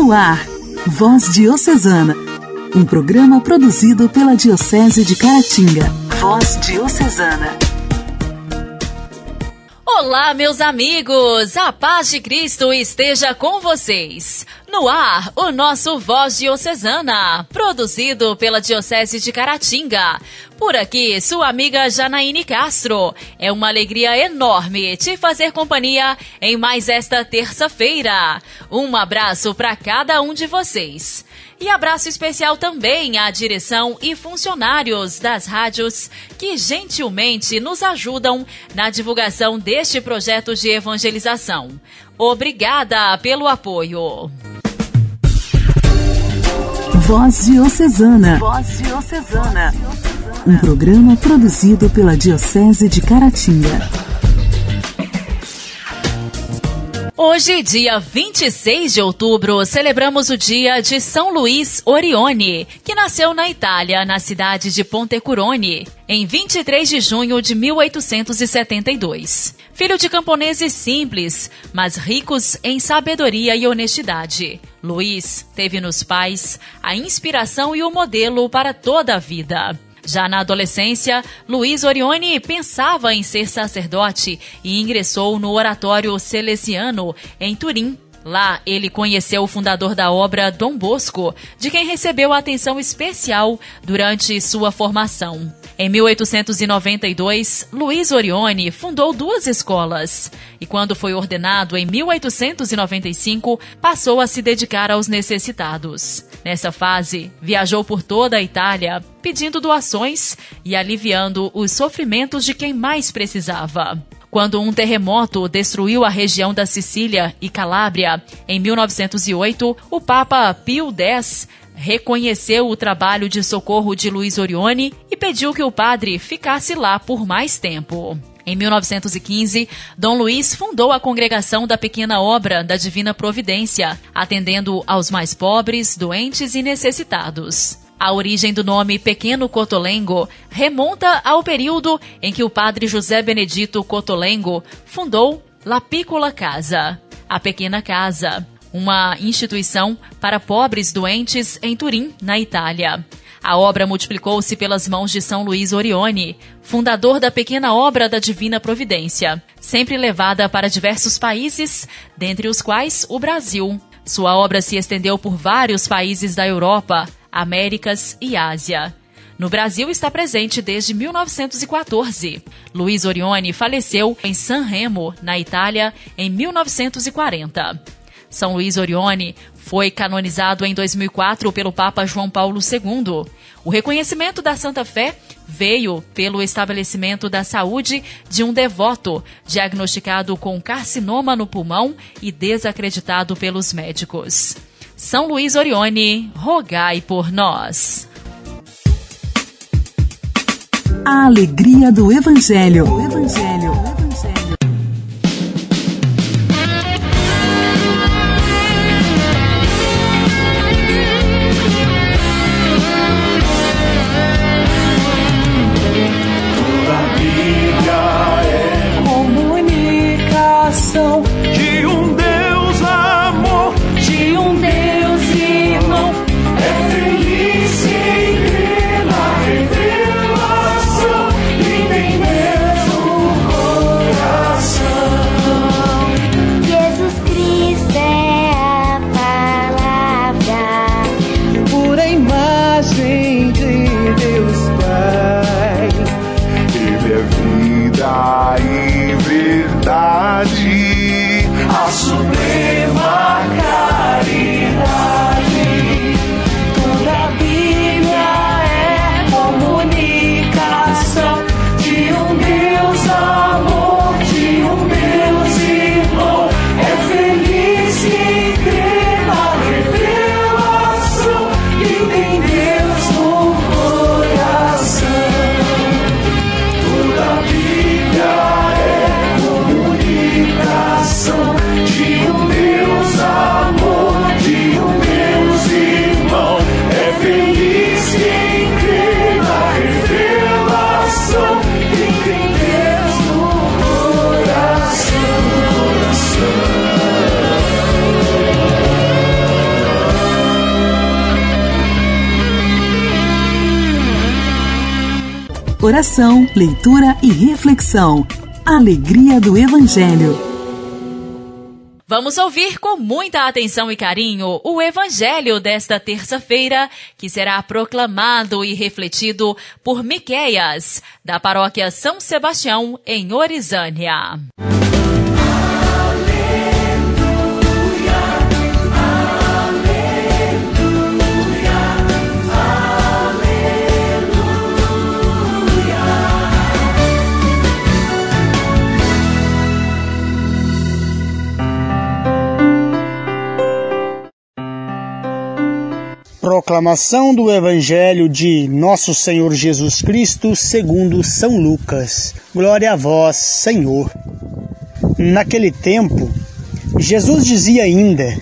No ar, Voz Diocesana, um programa produzido pela Diocese de Caratinga. Voz Diocesana. Olá, meus amigos! A paz de Cristo esteja com vocês. No ar, o nosso Voz Diocesana, produzido pela Diocese de Caratinga. Por aqui, sua amiga Janaíne Castro. É uma alegria enorme te fazer companhia em mais esta terça-feira. Um abraço para cada um de vocês. E abraço especial também à direção e funcionários das rádios que gentilmente nos ajudam na divulgação deste projeto de evangelização. Obrigada pelo apoio. Voz Diocesana. Voz Diocesana. Um programa produzido pela Diocese de Caratinga. Hoje, dia 26 de outubro, celebramos o dia de São Luís Orione, que nasceu na Itália, na cidade de Pontecurone, em 23 de junho de 1872. Filho de camponeses simples, mas ricos em sabedoria e honestidade. Luís teve nos pais a inspiração e o modelo para toda a vida. Já na adolescência, Luiz Orione pensava em ser sacerdote e ingressou no Oratório Celesiano, em Turim. Lá, ele conheceu o fundador da obra, Dom Bosco, de quem recebeu atenção especial durante sua formação. Em 1892, Luiz Orione fundou duas escolas e, quando foi ordenado em 1895, passou a se dedicar aos necessitados. Nessa fase, viajou por toda a Itália pedindo doações e aliviando os sofrimentos de quem mais precisava. Quando um terremoto destruiu a região da Sicília e Calábria em 1908, o Papa Pio X reconheceu o trabalho de socorro de Luiz Orione e pediu que o padre ficasse lá por mais tempo. Em 1915, Dom Luiz fundou a Congregação da Pequena Obra da Divina Providência, atendendo aos mais pobres, doentes e necessitados. A origem do nome Pequeno Cotolengo remonta ao período em que o padre José Benedito Cotolengo fundou La Piccola Casa, a Pequena Casa, uma instituição para pobres doentes em Turim, na Itália. A obra multiplicou-se pelas mãos de São Luís Orione, fundador da pequena obra da Divina Providência, sempre levada para diversos países, dentre os quais o Brasil. Sua obra se estendeu por vários países da Europa, Américas e Ásia. No Brasil está presente desde 1914. Luiz Orione faleceu em San Remo, na Itália, em 1940. São Luís Orione foi canonizado em 2004 pelo Papa João Paulo II. O reconhecimento da Santa Fé veio pelo estabelecimento da saúde de um devoto diagnosticado com carcinoma no pulmão e desacreditado pelos médicos. São Luís Orione, rogai por nós. A alegria do Evangelho. O Evangelho. O Evangelho. Oração, leitura e reflexão. Alegria do Evangelho. Vamos ouvir com muita atenção e carinho o Evangelho desta terça-feira, que será proclamado e refletido por Miqueias, da paróquia São Sebastião, em Orizânia. Proclamação do Evangelho de Nosso Senhor Jesus Cristo segundo São Lucas. Glória a vós, Senhor. Naquele tempo, Jesus dizia ainda: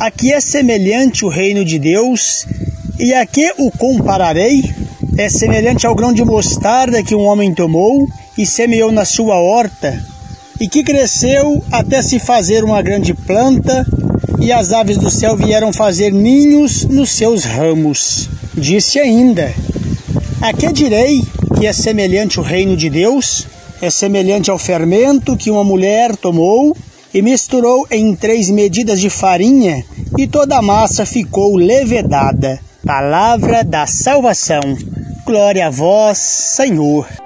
A que é semelhante o reino de Deus e a que o compararei? É semelhante ao grão de mostarda que um homem tomou e semeou na sua horta, e que cresceu até se fazer uma grande planta e as aves do céu vieram fazer ninhos nos seus ramos. Disse ainda: A que direi que é semelhante o reino de Deus? É semelhante ao fermento que uma mulher tomou e misturou em três medidas de farinha, e toda a massa ficou levedada. Palavra da salvação. Glória a vós, Senhor.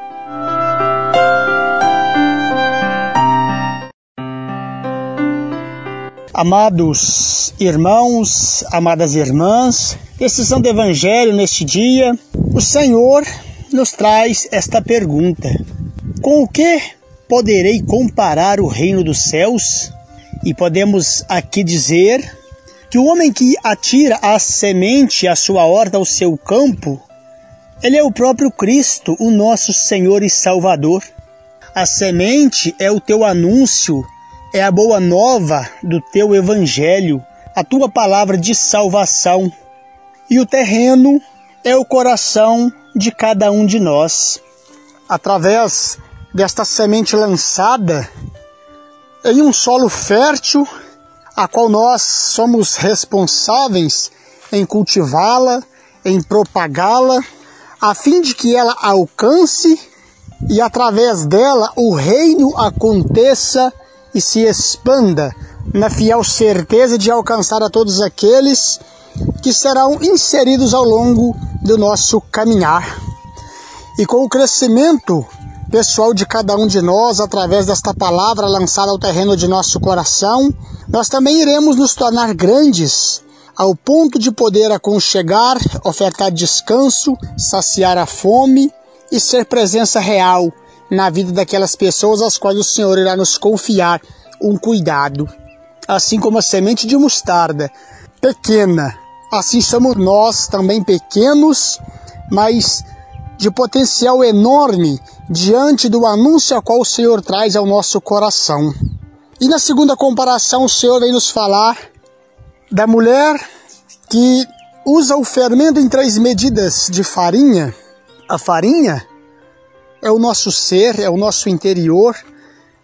Amados irmãos, amadas irmãs, decisão do Evangelho neste dia, o Senhor nos traz esta pergunta: Com o que poderei comparar o reino dos céus? E podemos aqui dizer que o homem que atira a semente à sua horta, ao seu campo, ele é o próprio Cristo, o nosso Senhor e Salvador. A semente é o teu anúncio é a boa nova do teu evangelho, a tua palavra de salvação. E o terreno é o coração de cada um de nós. Através desta semente lançada em um solo fértil, a qual nós somos responsáveis em cultivá-la, em propagá-la, a fim de que ela alcance e através dela o reino aconteça e se expanda na fiel certeza de alcançar a todos aqueles que serão inseridos ao longo do nosso caminhar. E com o crescimento pessoal de cada um de nós, através desta palavra lançada ao terreno de nosso coração, nós também iremos nos tornar grandes, ao ponto de poder aconchegar, ofertar descanso, saciar a fome e ser presença real na vida daquelas pessoas às quais o Senhor irá nos confiar um cuidado. Assim como a semente de mostarda, pequena, assim somos nós também pequenos, mas de potencial enorme diante do anúncio a qual o Senhor traz ao nosso coração. E na segunda comparação, o Senhor vem nos falar da mulher que usa o fermento em três medidas de farinha. A farinha é o nosso ser, é o nosso interior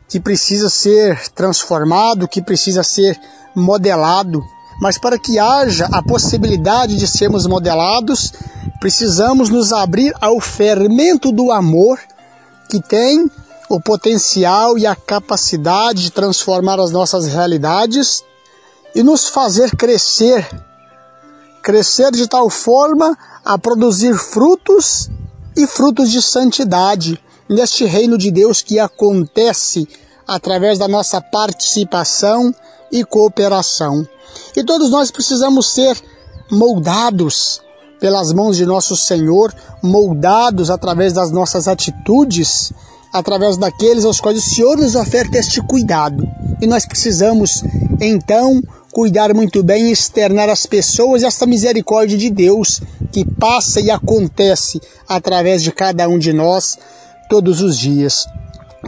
que precisa ser transformado, que precisa ser modelado. Mas para que haja a possibilidade de sermos modelados, precisamos nos abrir ao fermento do amor que tem o potencial e a capacidade de transformar as nossas realidades e nos fazer crescer. Crescer de tal forma a produzir frutos e frutos de santidade neste reino de Deus que acontece através da nossa participação e cooperação. E todos nós precisamos ser moldados pelas mãos de nosso Senhor, moldados através das nossas atitudes, através daqueles aos quais o Senhor nos oferta este cuidado. E nós precisamos, então, cuidar muito bem e externar às pessoas esta misericórdia de Deus que passa e acontece através de cada um de nós todos os dias.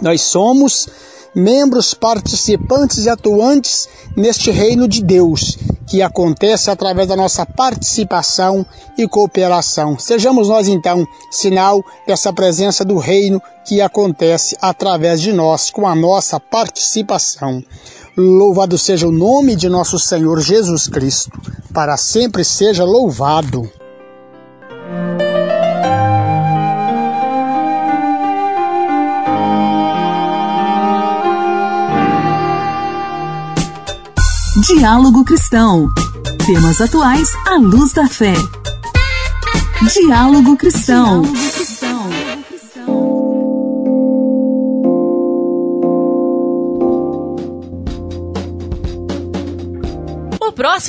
Nós somos membros participantes e atuantes neste reino de Deus, que acontece através da nossa participação e cooperação. Sejamos nós então sinal dessa presença do reino que acontece através de nós, com a nossa participação. Louvado seja o nome de nosso Senhor Jesus Cristo, para sempre seja louvado. Diálogo Cristão. Temas atuais à luz da fé. Diálogo Cristão. Diálogo.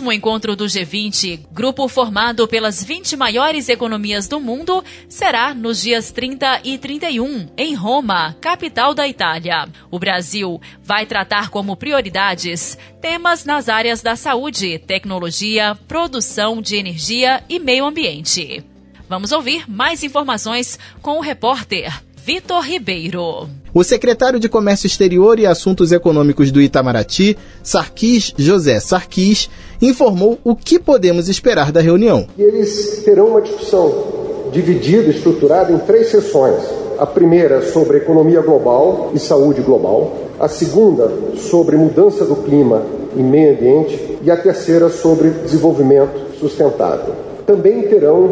Próximo encontro do G20, grupo formado pelas 20 maiores economias do mundo, será nos dias 30 e 31, em Roma, capital da Itália. O Brasil vai tratar como prioridades temas nas áreas da saúde, tecnologia, produção de energia e meio ambiente. Vamos ouvir mais informações com o repórter Vitor Ribeiro. O secretário de Comércio Exterior e Assuntos Econômicos do Itamaraty, Sarkis José Sarkis, informou o que podemos esperar da reunião. Eles terão uma discussão dividida, estruturada em três sessões. A primeira sobre economia global e saúde global, a segunda sobre mudança do clima e meio ambiente e a terceira sobre desenvolvimento sustentável. Também terão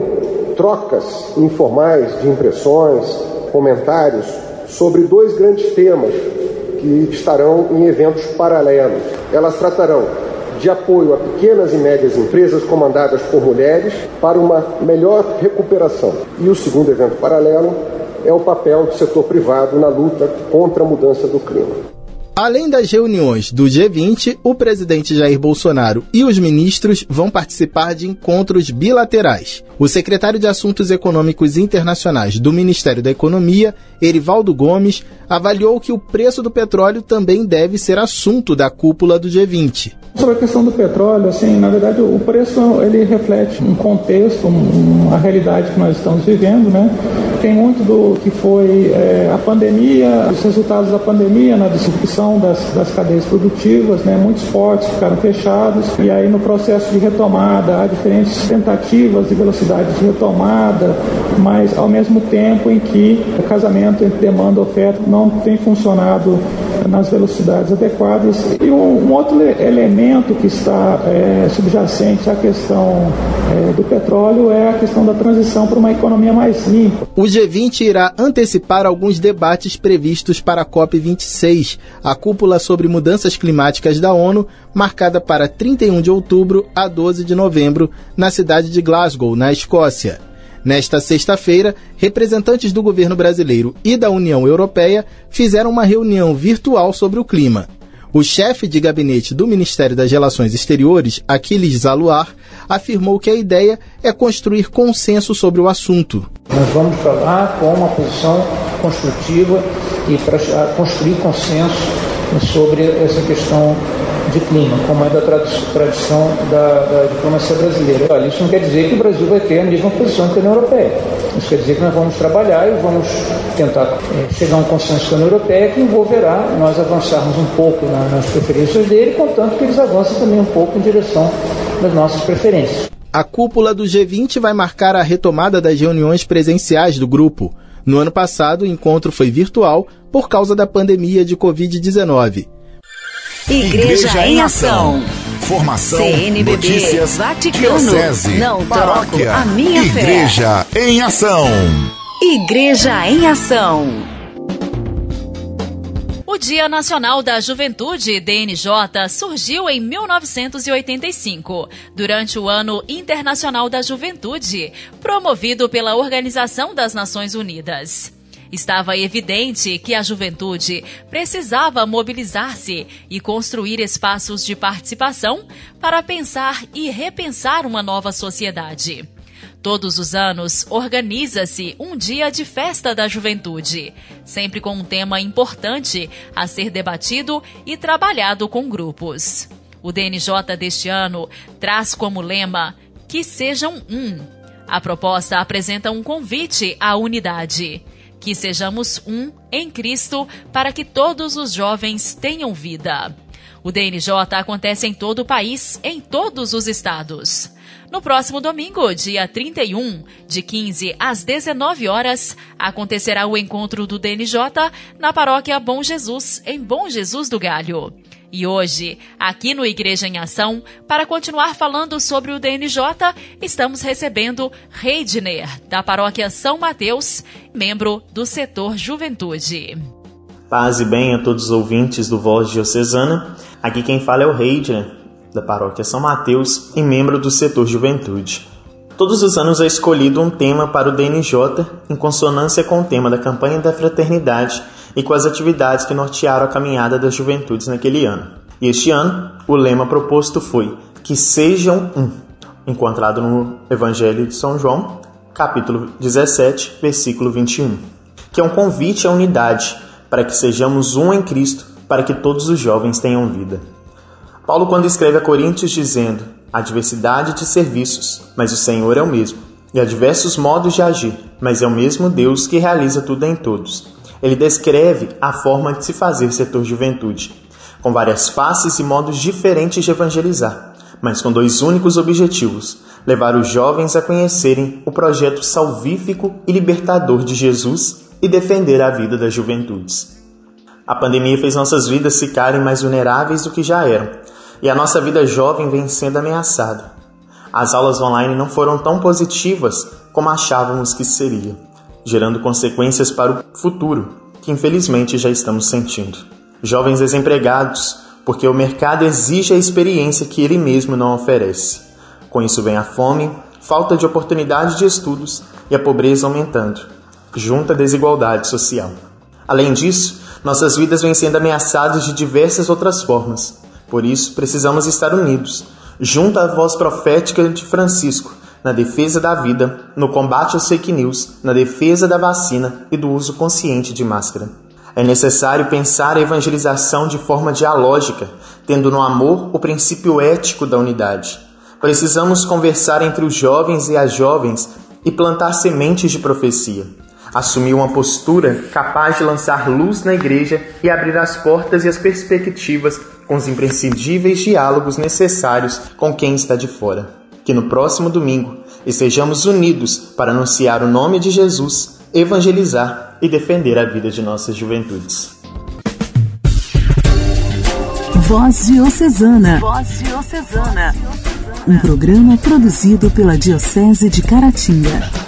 trocas informais de impressões, comentários sobre dois grandes temas que estarão em eventos paralelos. Elas tratarão de apoio a pequenas e médias empresas comandadas por mulheres para uma melhor recuperação. E o segundo evento paralelo é o papel do setor privado na luta contra a mudança do clima. Além das reuniões do G20, o presidente Jair Bolsonaro e os ministros vão participar de encontros bilaterais. O secretário de Assuntos Econômicos Internacionais do Ministério da Economia, Erivaldo Gomes, avaliou que o preço do petróleo também deve ser assunto da cúpula do G20. Sobre a questão do petróleo, assim, na verdade, o preço ele reflete um contexto, uma realidade que nós estamos vivendo, né? Tem muito do que foi é, a pandemia, os resultados da pandemia na das, das cadeias produtivas, né? Muitos portos ficaram fechados e aí no processo de retomada há diferentes tentativas de velocidade de retomada, mas ao mesmo tempo em que o casamento entre demanda e oferta não tem funcionado nas velocidades adequadas. E um, um outro elemento que está é, subjacente à questão é, do petróleo é a questão da transição para uma economia mais limpa. O G20 irá antecipar alguns debates previstos para a COP26, a cúpula sobre mudanças climáticas da ONU, marcada para 31 de outubro a 12 de novembro, na cidade de Glasgow, na Escócia. Nesta sexta-feira, representantes do governo brasileiro e da União Europeia fizeram uma reunião virtual sobre o clima. O chefe de gabinete do Ministério das Relações Exteriores, Aquiles Zaluar, afirmou que a ideia é construir consenso sobre o assunto. Nós vamos falar com uma posição construtiva e para construir consenso sobre essa questão de clima, como é da tradição da, da, diplomacia brasileira. Olha, isso não quer dizer que o Brasil vai ter a mesma posição que a União Europeia. Isso quer dizer que nós vamos trabalhar e vamos tentar é, chegar a um consenso com a União Europeia que envolverá nós avançarmos um pouco na, nas preferências dele, contanto que eles avancem também um pouco em direção das nossas preferências. A cúpula do G20 vai marcar a retomada das reuniões presenciais do grupo. No ano passado, o encontro foi virtual por causa da pandemia de Covid-19. Igreja, Igreja em Ação. Formação, CNBB, notícias, Vaticano, diocese, não paróquia, troco a minha Igreja fé. em Ação. Igreja em Ação. O Dia Nacional da Juventude, DNJ, surgiu em 1985, durante o Ano Internacional da Juventude, promovido pela Organização das Nações Unidas. Estava evidente que a juventude precisava mobilizar-se e construir espaços de participação para pensar e repensar uma nova sociedade. Todos os anos organiza-se um dia de festa da juventude, sempre com um tema importante a ser debatido e trabalhado com grupos. O DNJ deste ano traz como lema Que sejam um. A proposta apresenta um convite à unidade que sejamos um em Cristo para que todos os jovens tenham vida. O DNJ acontece em todo o país, em todos os estados. No próximo domingo, dia 31, de 15 às 19 horas, acontecerá o encontro do DNJ na paróquia Bom Jesus, em Bom Jesus do Galho. E hoje, aqui no Igreja em Ação, para continuar falando sobre o DNJ, estamos recebendo Reidner, da paróquia São Mateus, membro do setor Juventude. Paz e bem a todos os ouvintes do Voz Diocesana. Aqui quem fala é o Reidner. da Paróquia São Mateus e membro do setor Juventude. Todos os anos é escolhido um tema para o DNJ em consonância com o tema da campanha da fraternidade e com as atividades que nortearam a caminhada das juventudes naquele ano. E este ano, o lema proposto foi Que sejam um, encontrado no Evangelho de São João, capítulo 17, versículo 21, que é um convite à unidade para que sejamos um em Cristo, para que todos os jovens tenham vida. Paulo, quando escreve a Coríntios, dizendo: há diversidade de serviços, mas o Senhor é o mesmo, e há diversos modos de agir, mas é o mesmo Deus que realiza tudo em todos. Ele descreve a forma de se fazer setor juventude, com várias faces e modos diferentes de evangelizar, mas com dois únicos objetivos: levar os jovens a conhecerem o projeto salvífico e libertador de Jesus e defender a vida das juventudes. A pandemia fez nossas vidas ficarem mais vulneráveis do que já eram, e a nossa vida jovem vem sendo ameaçada. As aulas online não foram tão positivas como achávamos que seria, gerando consequências para o futuro, que infelizmente já estamos sentindo. Jovens desempregados, porque o mercado exige a experiência que ele mesmo não oferece. Com isso vem a fome, falta de oportunidade de estudos e a pobreza aumentando, junto à desigualdade social. Além disso, nossas vidas vêm sendo ameaçadas de diversas outras formas. Por isso, precisamos estar unidos, junto à voz profética de Francisco, na defesa da vida, no combate às fake news, na defesa da vacina e do uso consciente de máscara. É necessário pensar a evangelização de forma dialógica, tendo no amor o princípio ético da unidade. Precisamos conversar entre os jovens e as jovens e plantar sementes de profecia. Assumir uma postura capaz de lançar luz na igreja e abrir as portas e as perspectivas com os imprescindíveis diálogos necessários com quem está de fora. Que no próximo domingo estejamos unidos para anunciar o nome de Jesus, evangelizar e defender a vida de nossas juventudes. Voz Diocesana. Voz Diocesana. Um programa produzido pela Diocese de Caratinga.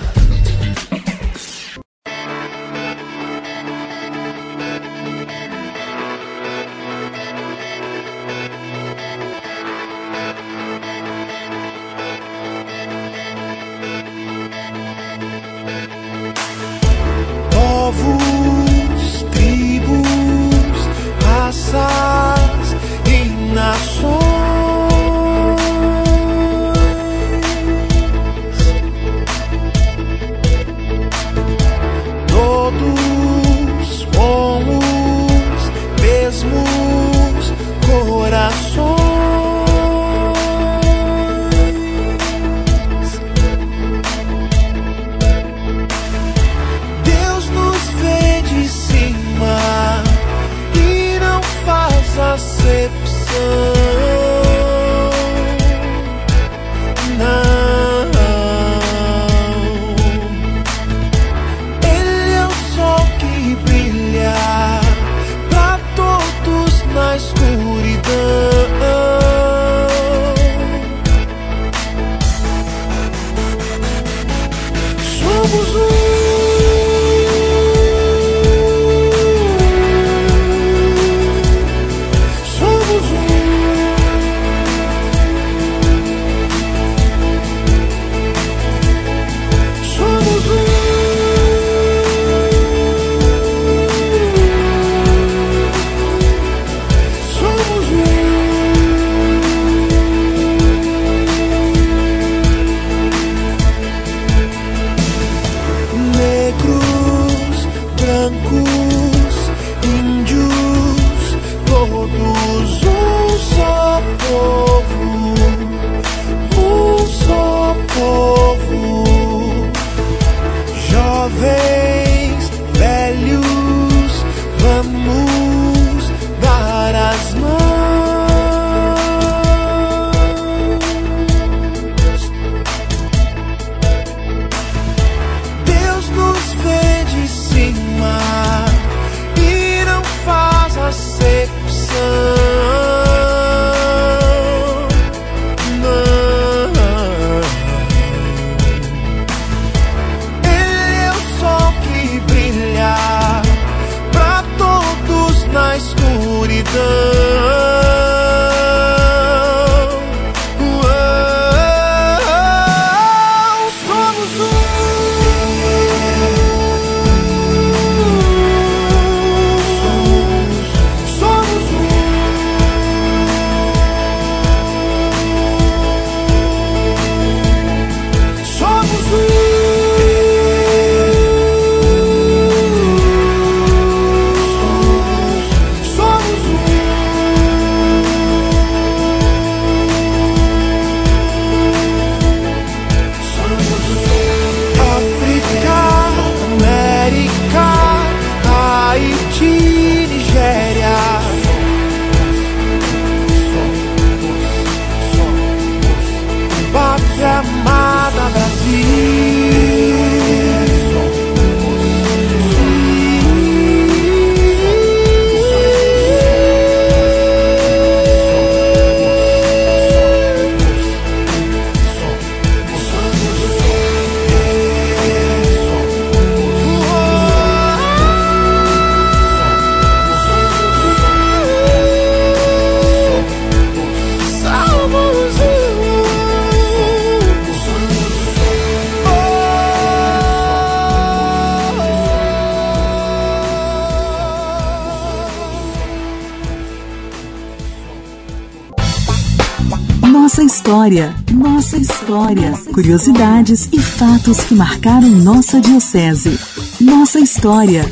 História, nossa história, curiosidades e fatos que marcaram nossa diocese. Nossa história.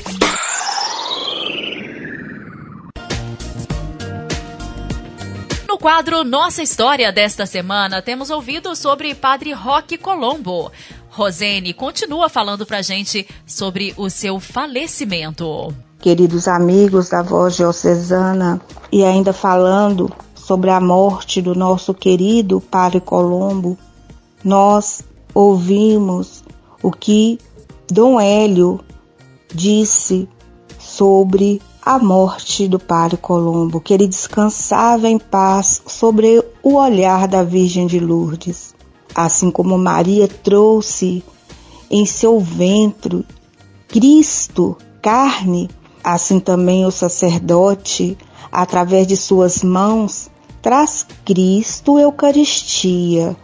No quadro Nossa História desta semana, temos ouvido sobre Padre Roque Colombo. Rosene continua falando pra gente sobre o seu falecimento. Queridos amigos da Voz Diocesana, e ainda falando sobre a morte do nosso querido Padre Colombo, nós ouvimos o que Dom Hélio disse sobre a morte do Padre Colombo, que ele descansava em paz sobre o olhar da Virgem de Lourdes. Assim como Maria trouxe em seu ventre Cristo, carne, assim também o sacerdote, através de suas mãos, traz Cristo Eucaristia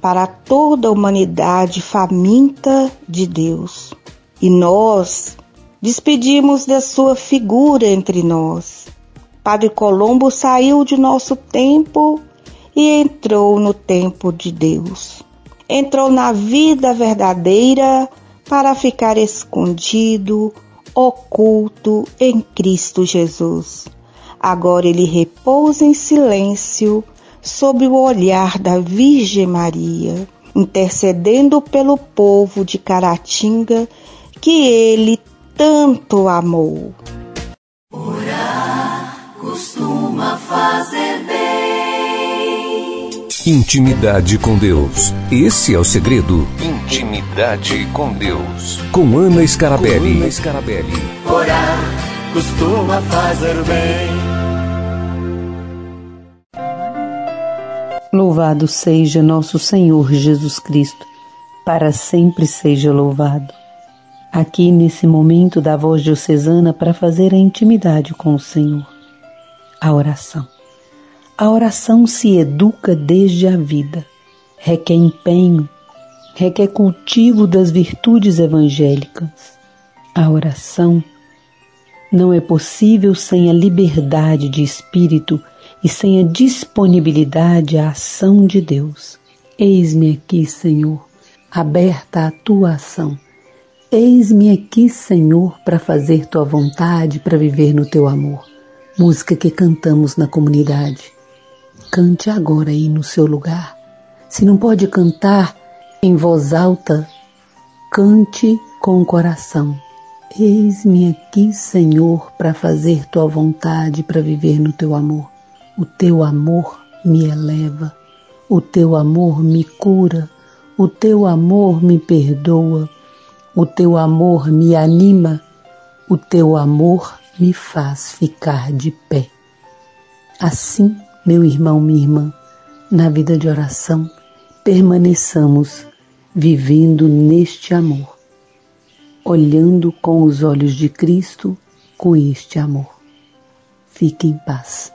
para toda a humanidade faminta de Deus. E nós despedimos da sua figura entre nós. Padre Colombo saiu de nosso tempo e entrou no tempo de Deus. Entrou na vida verdadeira para ficar escondido, oculto em Cristo Jesus. Agora ele repousa em silêncio sob o olhar da Virgem Maria, intercedendo pelo povo de Caratinga que ele tanto amou. Orar costuma fazer bem. Intimidade com Deus. Esse é o segredo. Intimidade com Deus. Com Ana Scarabelli. Com Ana Scarabelli. Orar costuma fazer bem. Louvado seja nosso Senhor Jesus Cristo, para sempre seja louvado. Aqui nesse momento da voz diocesana para fazer a intimidade com o Senhor. A oração. A oração se educa desde a vida, requer empenho, requer cultivo das virtudes evangélicas. A oração não é possível sem a liberdade de espírito e sem a disponibilidade à ação de Deus. Eis-me aqui, Senhor, aberta à tua ação. Eis-me aqui, Senhor, para fazer tua vontade, para viver no teu amor. Música que cantamos na comunidade. Cante agora aí no seu lugar. Se não pode cantar em voz alta, cante com o coração. Eis-me aqui, Senhor, para fazer tua vontade, para viver no teu amor. O teu amor me eleva, o teu amor me cura, o teu amor me perdoa, o teu amor me anima, o teu amor me faz ficar de pé. Assim, meu irmão, minha irmã, na vida de oração, permaneçamos vivendo neste amor, olhando com os olhos de Cristo com este amor. Fique em paz.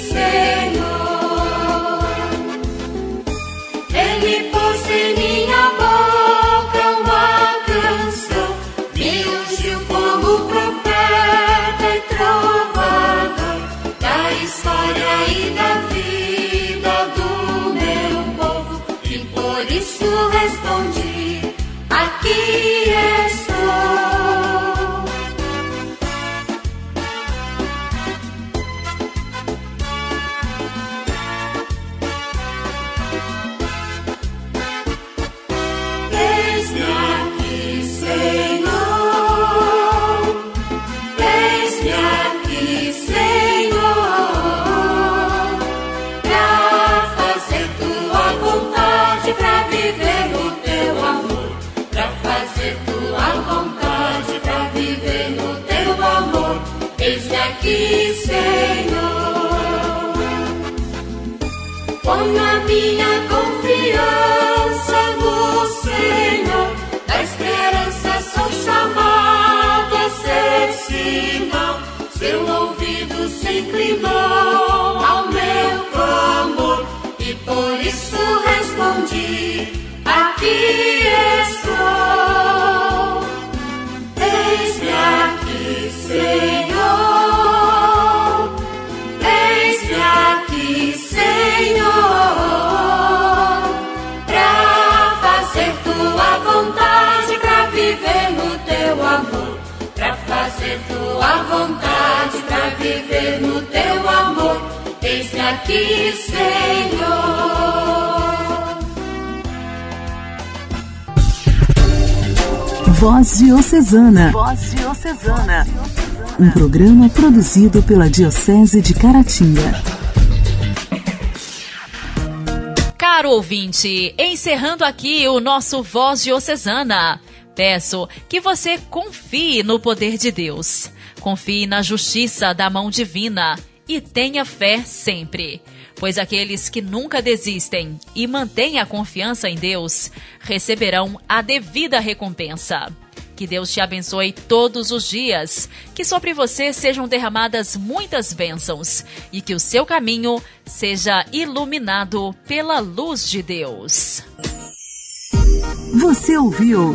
say. Eis-me aqui, Senhor. Ponho a minha confiança no Senhor, da esperança sou chamado a ser sinal. Seu ouvido se inclinou ao meu clamor e por isso respondi: Aqui estou. Fazer tua vontade, pra viver no teu amor. Eis-me aqui, Senhor. Voz Diocesana. Voz Diocesana. Um programa produzido pela Diocese de Caratinga. Caro ouvinte, encerrando aqui o nosso Voz Diocesana, peço que você confie no poder de Deus, confie na justiça da mão divina e tenha fé sempre. Pois aqueles que nunca desistem e mantêm a confiança em Deus receberão a devida recompensa. Que Deus te abençoe todos os dias, que sobre você sejam derramadas muitas bênçãos e que o seu caminho seja iluminado pela luz de Deus. Você ouviu